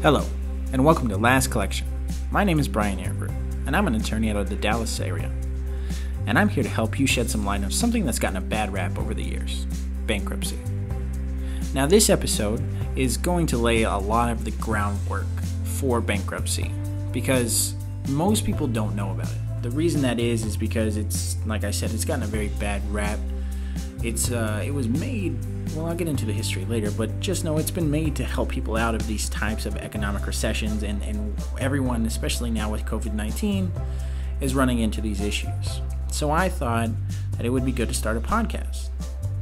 Hello, and welcome to Last Collection. My name is Brian Everett, and I'm an attorney out of the Dallas area. And I'm here to help you shed some light on something that's gotten a bad rap over the years bankruptcy. Now, this episode is going to lay a lot of the groundwork for bankruptcy because most people don't know about it. The reason that is is because it's, like I said, it's gotten a very bad rap. It's uh, it was made. Well, I'll get into the history later, but just know it's been made to help people out of these types of economic recessions, and and everyone, especially now with COVID nineteen, is running into these issues. So I thought that it would be good to start a podcast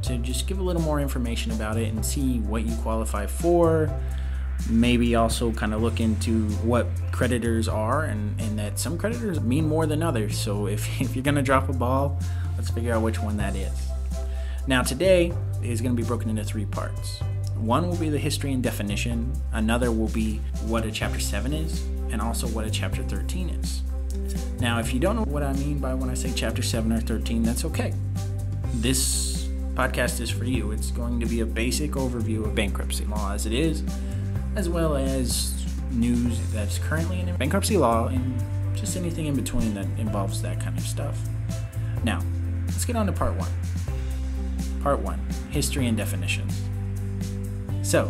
to just give a little more information about it and see what you qualify for. Maybe also kind of look into what creditors are and, and that some creditors mean more than others. So if, if you're going to drop a ball, let's figure out which one that is. Now, today is going to be broken into three parts. One will be the history and definition, another will be what a chapter 7 is, and also what a chapter 13 is. Now, if you don't know what I mean by when I say chapter 7 or 13, that's okay. This podcast is for you. It's going to be a basic overview of bankruptcy law as it is, as well as news that's currently in bankruptcy law and just anything in between that involves that kind of stuff. Now, let's get on to part 1. Part 1 History and Definitions. So,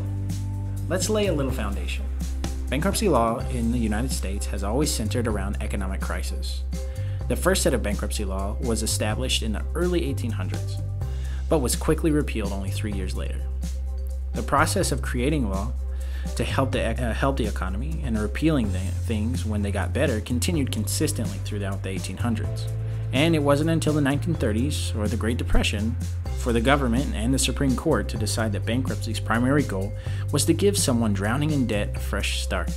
let's lay a little foundation. Bankruptcy law in the United States has always centered around economic crisis. The first set of bankruptcy law was established in the early 1800s, but was quickly repealed only three years later. The process of creating law to help the, uh, help the economy and repealing things when they got better continued consistently throughout the 1800s. And it wasn't until the 1930s or the Great Depression for the government and the Supreme Court to decide that bankruptcy's primary goal was to give someone drowning in debt a fresh start.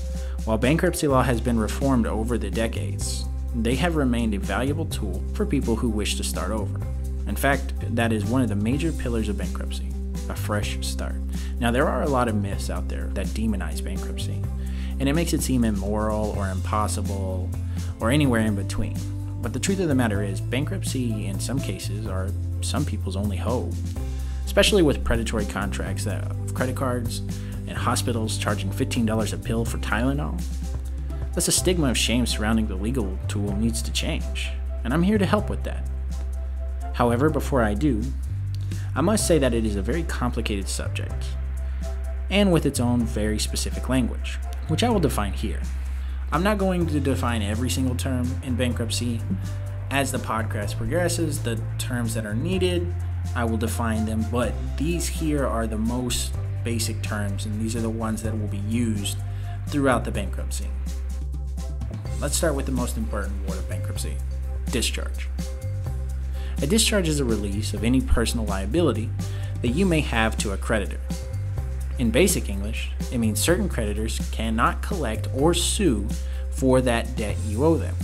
While bankruptcy law has been reformed over the decades, they have remained a valuable tool for people who wish to start over. In fact, that is one of the major pillars of bankruptcy a fresh start. Now, there are a lot of myths out there that demonize bankruptcy, and it makes it seem immoral or impossible or anywhere in between. But the truth of the matter is, bankruptcy in some cases are some people's only hope, especially with predatory contracts that credit cards and hospitals charging $15 a pill for Tylenol. Thus, a stigma of shame surrounding the legal tool needs to change, and I'm here to help with that. However, before I do, I must say that it is a very complicated subject, and with its own very specific language, which I will define here. I'm not going to define every single term in bankruptcy. As the podcast progresses, the terms that are needed, I will define them, but these here are the most basic terms, and these are the ones that will be used throughout the bankruptcy. Let's start with the most important word of bankruptcy discharge. A discharge is a release of any personal liability that you may have to a creditor. In basic English, it means certain creditors cannot collect or sue for that debt you owe them.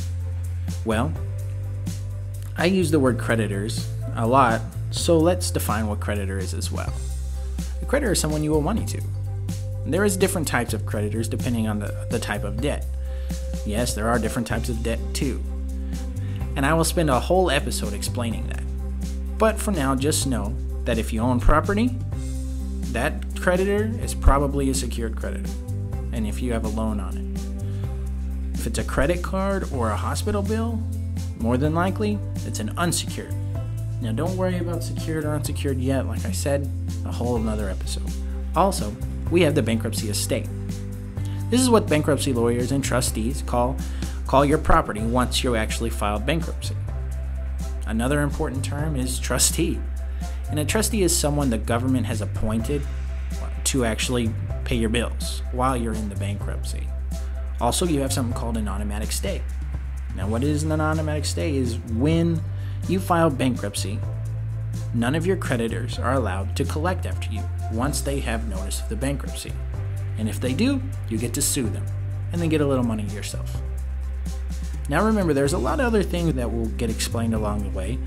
Well, I use the word creditors a lot, so let's define what creditor is as well. A creditor is someone you owe money to. There is different types of creditors depending on the, the type of debt. Yes, there are different types of debt too. And I will spend a whole episode explaining that. But for now, just know that if you own property, that creditor is probably a secured creditor, and if you have a loan on it. If it's a credit card or a hospital bill, more than likely, it's an unsecured. Now, don't worry about secured or unsecured yet, like I said, a whole another episode. Also, we have the bankruptcy estate. This is what bankruptcy lawyers and trustees call call your property once you actually filed bankruptcy. Another important term is trustee. And a trustee is someone the government has appointed to actually pay your bills while you're in the bankruptcy. Also, you have something called an automatic stay. Now, what is an automatic stay is when you file bankruptcy, none of your creditors are allowed to collect after you once they have notice of the bankruptcy. And if they do, you get to sue them and then get a little money yourself. Now, remember, there's a lot of other things that will get explained along the way,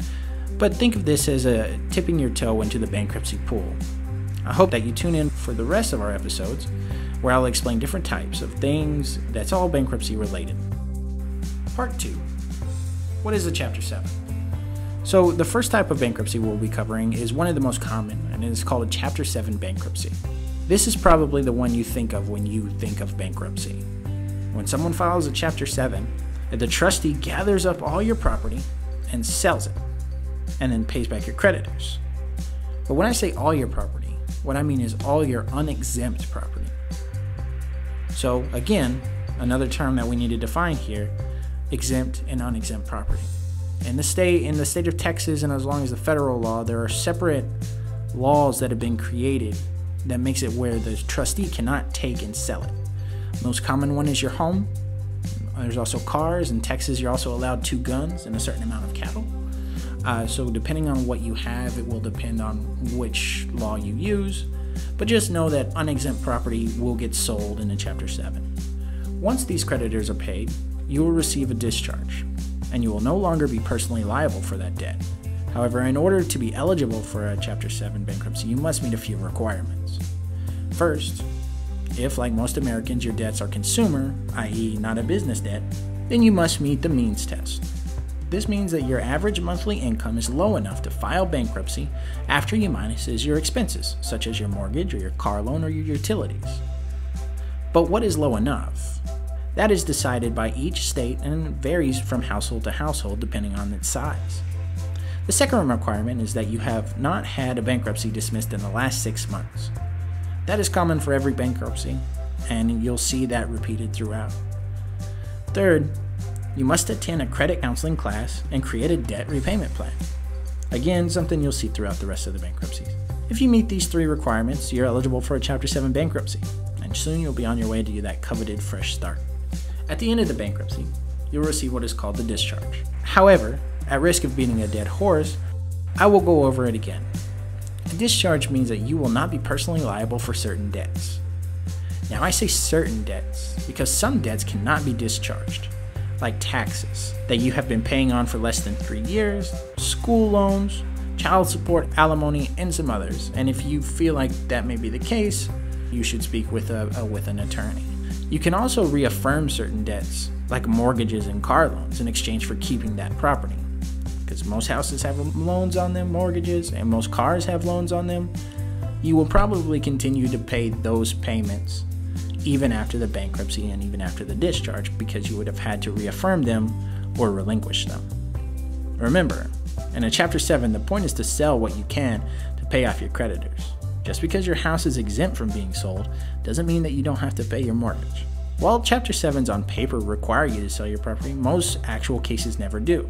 but think of this as a tipping your toe into the bankruptcy pool. I hope that you tune in for the rest of our episodes where I'll explain different types of things that's all bankruptcy related. Part 2 What is a Chapter 7? So, the first type of bankruptcy we'll be covering is one of the most common, and it is called a Chapter 7 bankruptcy. This is probably the one you think of when you think of bankruptcy. When someone files a Chapter 7, the trustee gathers up all your property and sells it, and then pays back your creditors. But when I say all your property, what I mean is all your unexempt property. So, again, another term that we need to define here exempt and unexempt property. In the state in the state of Texas and as long as the federal law, there are separate laws that have been created that makes it where the trustee cannot take and sell it. Most common one is your home. There's also cars. In Texas, you're also allowed two guns and a certain amount of cattle. Uh, so, depending on what you have, it will depend on which law you use. But just know that unexempt property will get sold in a Chapter 7. Once these creditors are paid, you will receive a discharge, and you will no longer be personally liable for that debt. However, in order to be eligible for a Chapter 7 bankruptcy, you must meet a few requirements. First, if, like most Americans, your debts are consumer, i.e., not a business debt, then you must meet the means test. This means that your average monthly income is low enough to file bankruptcy after you minuses your expenses, such as your mortgage or your car loan or your utilities. But what is low enough? That is decided by each state and varies from household to household depending on its size. The second requirement is that you have not had a bankruptcy dismissed in the last six months. That is common for every bankruptcy, and you'll see that repeated throughout. Third, you must attend a credit counseling class and create a debt repayment plan. Again, something you'll see throughout the rest of the bankruptcies. If you meet these three requirements, you're eligible for a Chapter 7 bankruptcy, and soon you'll be on your way to that coveted fresh start. At the end of the bankruptcy, you'll receive what is called the discharge. However, at risk of beating a dead horse, I will go over it again. The discharge means that you will not be personally liable for certain debts. Now, I say certain debts because some debts cannot be discharged like taxes that you have been paying on for less than three years, school loans, child support, alimony, and some others. And if you feel like that may be the case, you should speak with a, a, with an attorney. You can also reaffirm certain debts, like mortgages and car loans, in exchange for keeping that property. Because most houses have loans on them, mortgages, and most cars have loans on them. You will probably continue to pay those payments even after the bankruptcy and even after the discharge because you would have had to reaffirm them or relinquish them. Remember, in a Chapter 7, the point is to sell what you can to pay off your creditors. Just because your house is exempt from being sold doesn't mean that you don't have to pay your mortgage. While Chapter 7s on paper require you to sell your property, most actual cases never do.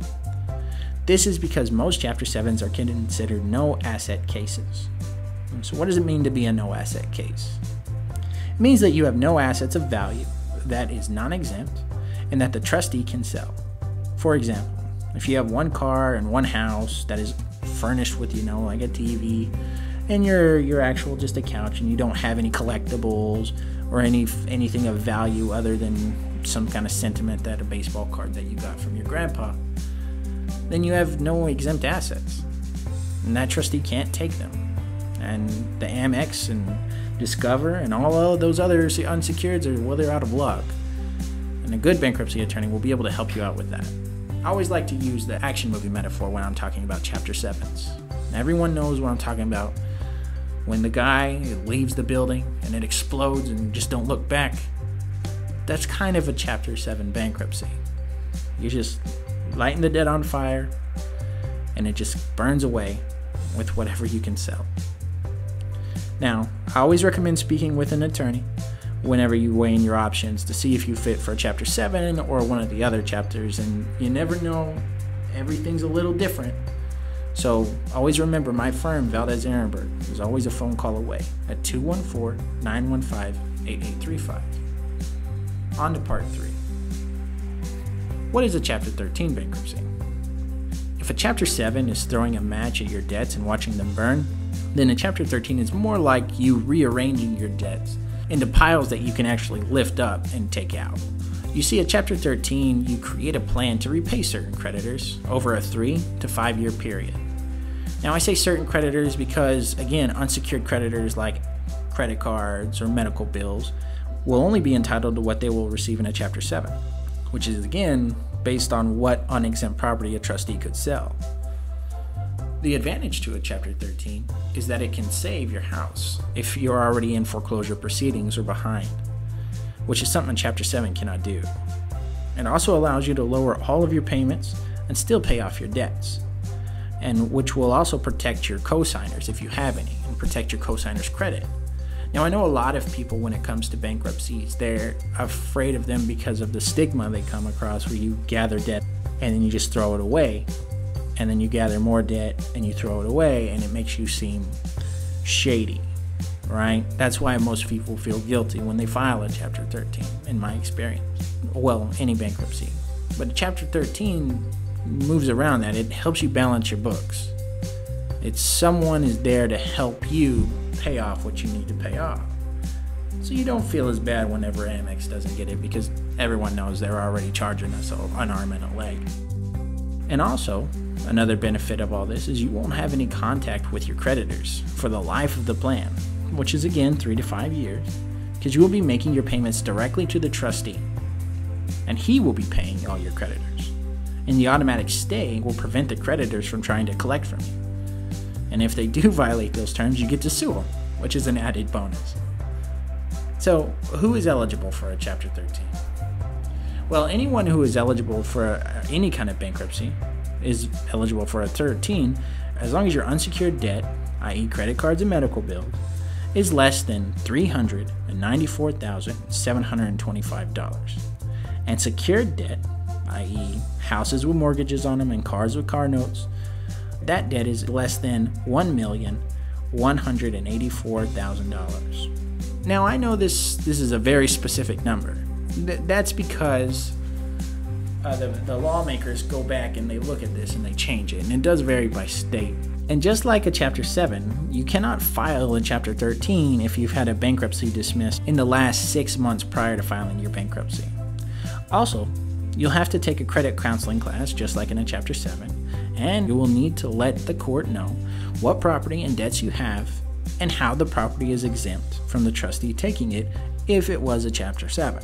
This is because most Chapter 7s are considered no asset cases. So, what does it mean to be a no asset case? Means that you have no assets of value that is non exempt and that the trustee can sell. For example, if you have one car and one house that is furnished with, you know, like a TV and your your actual just a couch and you don't have any collectibles or any anything of value other than some kind of sentiment that a baseball card that you got from your grandpa, then you have no exempt assets. And that trustee can't take them. And the Amex and Discover, and all of those other unsecureds are well, they're out of luck. And a good bankruptcy attorney will be able to help you out with that. I always like to use the action movie metaphor when I'm talking about chapter sevens. Everyone knows what I'm talking about. When the guy leaves the building and it explodes and just don't look back, that's kind of a chapter seven bankruptcy. You just lighten the debt on fire and it just burns away with whatever you can sell. Now, I always recommend speaking with an attorney whenever you weigh in your options to see if you fit for chapter 7 or one of the other chapters and you never know everything's a little different. So always remember my firm valdez ehrenberg is always a phone call away at 214-915-8835 on to part 3 what is a chapter 13 bankruptcy? If a chapter 7 is throwing a match at your debts and watching them burn then in chapter 13, it's more like you rearranging your debts into piles that you can actually lift up and take out. You see, at chapter 13, you create a plan to repay certain creditors over a three to five year period. Now, I say certain creditors because, again, unsecured creditors like credit cards or medical bills will only be entitled to what they will receive in a chapter 7, which is again based on what unexempt property a trustee could sell. The advantage to a Chapter 13 is that it can save your house if you're already in foreclosure proceedings or behind, which is something Chapter 7 cannot do. It also allows you to lower all of your payments and still pay off your debts, and which will also protect your cosigners if you have any, and protect your cosigners' credit. Now, I know a lot of people, when it comes to bankruptcies, they're afraid of them because of the stigma they come across where you gather debt and then you just throw it away and then you gather more debt and you throw it away and it makes you seem shady right? That's why most people feel guilty when they file a chapter 13 in my experience. Well any bankruptcy. But chapter 13 moves around that. It helps you balance your books. It's someone is there to help you pay off what you need to pay off. So you don't feel as bad whenever Amex doesn't get it because everyone knows they're already charging us an arm and a leg. And also, another benefit of all this is you won't have any contact with your creditors for the life of the plan, which is again three to five years, because you will be making your payments directly to the trustee, and he will be paying all your creditors. And the automatic stay will prevent the creditors from trying to collect from you. And if they do violate those terms, you get to sue them, which is an added bonus. So, who is eligible for a Chapter 13? Well, anyone who is eligible for any kind of bankruptcy is eligible for a 13 as long as your unsecured debt, i.e., credit cards and medical bills, is less than $394,725. And secured debt, i.e., houses with mortgages on them and cars with car notes, that debt is less than $1,184,000. Now, I know this, this is a very specific number, th- that's because uh, the, the lawmakers go back and they look at this and they change it. And it does vary by state. And just like a Chapter 7, you cannot file a Chapter 13 if you've had a bankruptcy dismissed in the last six months prior to filing your bankruptcy. Also, you'll have to take a credit counseling class just like in a Chapter 7, and you will need to let the court know what property and debts you have and how the property is exempt from the trustee taking it if it was a Chapter 7.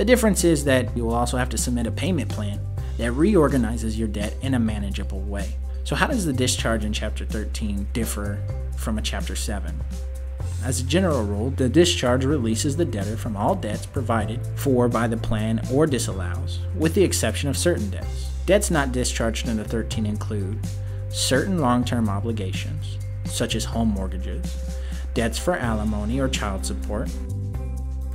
The difference is that you will also have to submit a payment plan that reorganizes your debt in a manageable way. So, how does the discharge in Chapter 13 differ from a Chapter 7? As a general rule, the discharge releases the debtor from all debts provided for by the plan or disallows, with the exception of certain debts. Debts not discharged under 13 include certain long term obligations, such as home mortgages, debts for alimony or child support,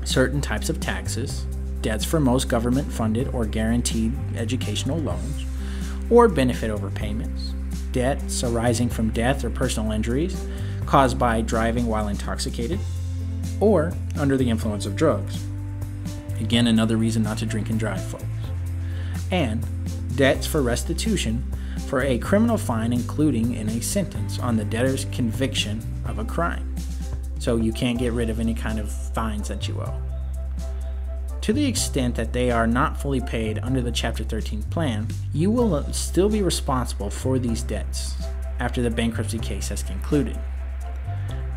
certain types of taxes, debts for most government funded or guaranteed educational loans, or benefit overpayments, debts arising from death or personal injuries caused by driving while intoxicated, or under the influence of drugs. Again, another reason not to drink and drive, folks. And debts for restitution for a criminal fine, including in a sentence on the debtor's conviction of a crime. So you can't get rid of any kind of fines that you owe. To the extent that they are not fully paid under the Chapter 13 plan, you will still be responsible for these debts after the bankruptcy case has concluded.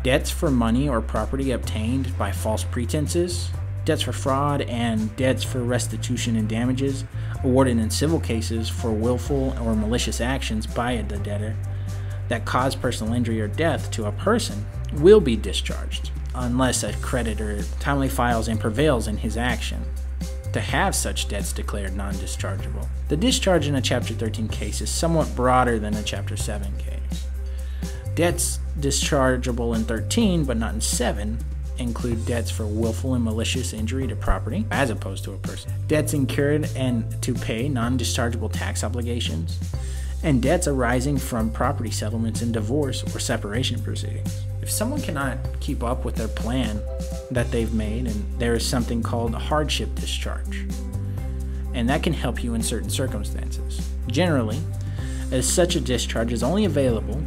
Debts for money or property obtained by false pretenses, debts for fraud, and debts for restitution and damages awarded in civil cases for willful or malicious actions by the debtor that cause personal injury or death to a person will be discharged unless a creditor timely files and prevails in his action to have such debts declared non dischargeable. The discharge in a Chapter 13 case is somewhat broader than a Chapter 7 case. Debts dischargeable in 13 but not in 7 include debts for willful and malicious injury to property as opposed to a person, debts incurred and to pay non dischargeable tax obligations, and debts arising from property settlements in divorce or separation proceedings. If someone cannot keep up with their plan that they've made, and there is something called a hardship discharge, and that can help you in certain circumstances. Generally, as such a discharge is only available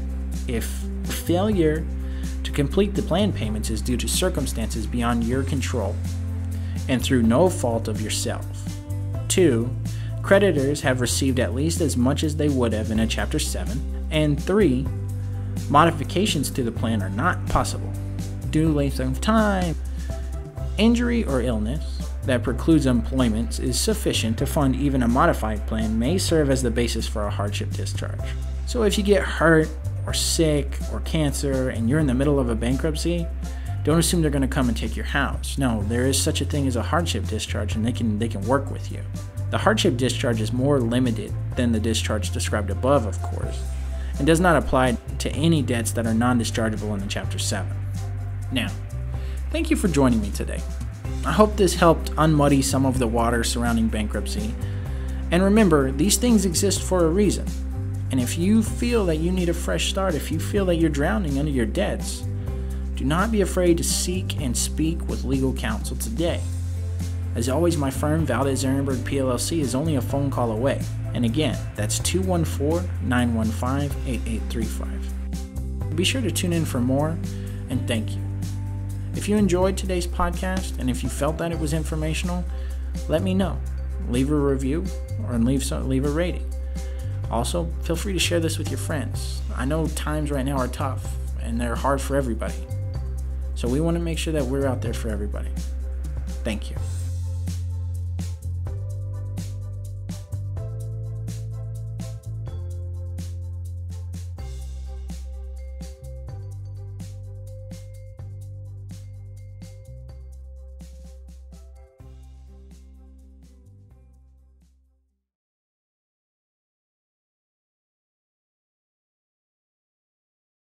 if failure to complete the plan payments is due to circumstances beyond your control and through no fault of yourself. 2 creditors have received at least as much as they would have in a Chapter 7. And 3. Modifications to the plan are not possible due to length of time. Injury or illness that precludes employment is sufficient to fund even a modified plan may serve as the basis for a hardship discharge. So if you get hurt or sick or cancer and you're in the middle of a bankruptcy, don't assume they're going to come and take your house. No, there is such a thing as a hardship discharge and they can they can work with you. The hardship discharge is more limited than the discharge described above, of course, and does not apply to any debts that are non-dischargeable in the chapter 7. Now, thank you for joining me today. I hope this helped unmuddy some of the water surrounding bankruptcy. And remember, these things exist for a reason. And if you feel that you need a fresh start, if you feel that you're drowning under your debts, do not be afraid to seek and speak with legal counsel today. As always, my firm, Valdez Ehrenberg PLLC, is only a phone call away. And again, that's 214 915 8835. Be sure to tune in for more, and thank you. If you enjoyed today's podcast and if you felt that it was informational, let me know. Leave a review or leave, leave a rating. Also, feel free to share this with your friends. I know times right now are tough and they're hard for everybody. So we want to make sure that we're out there for everybody. Thank you.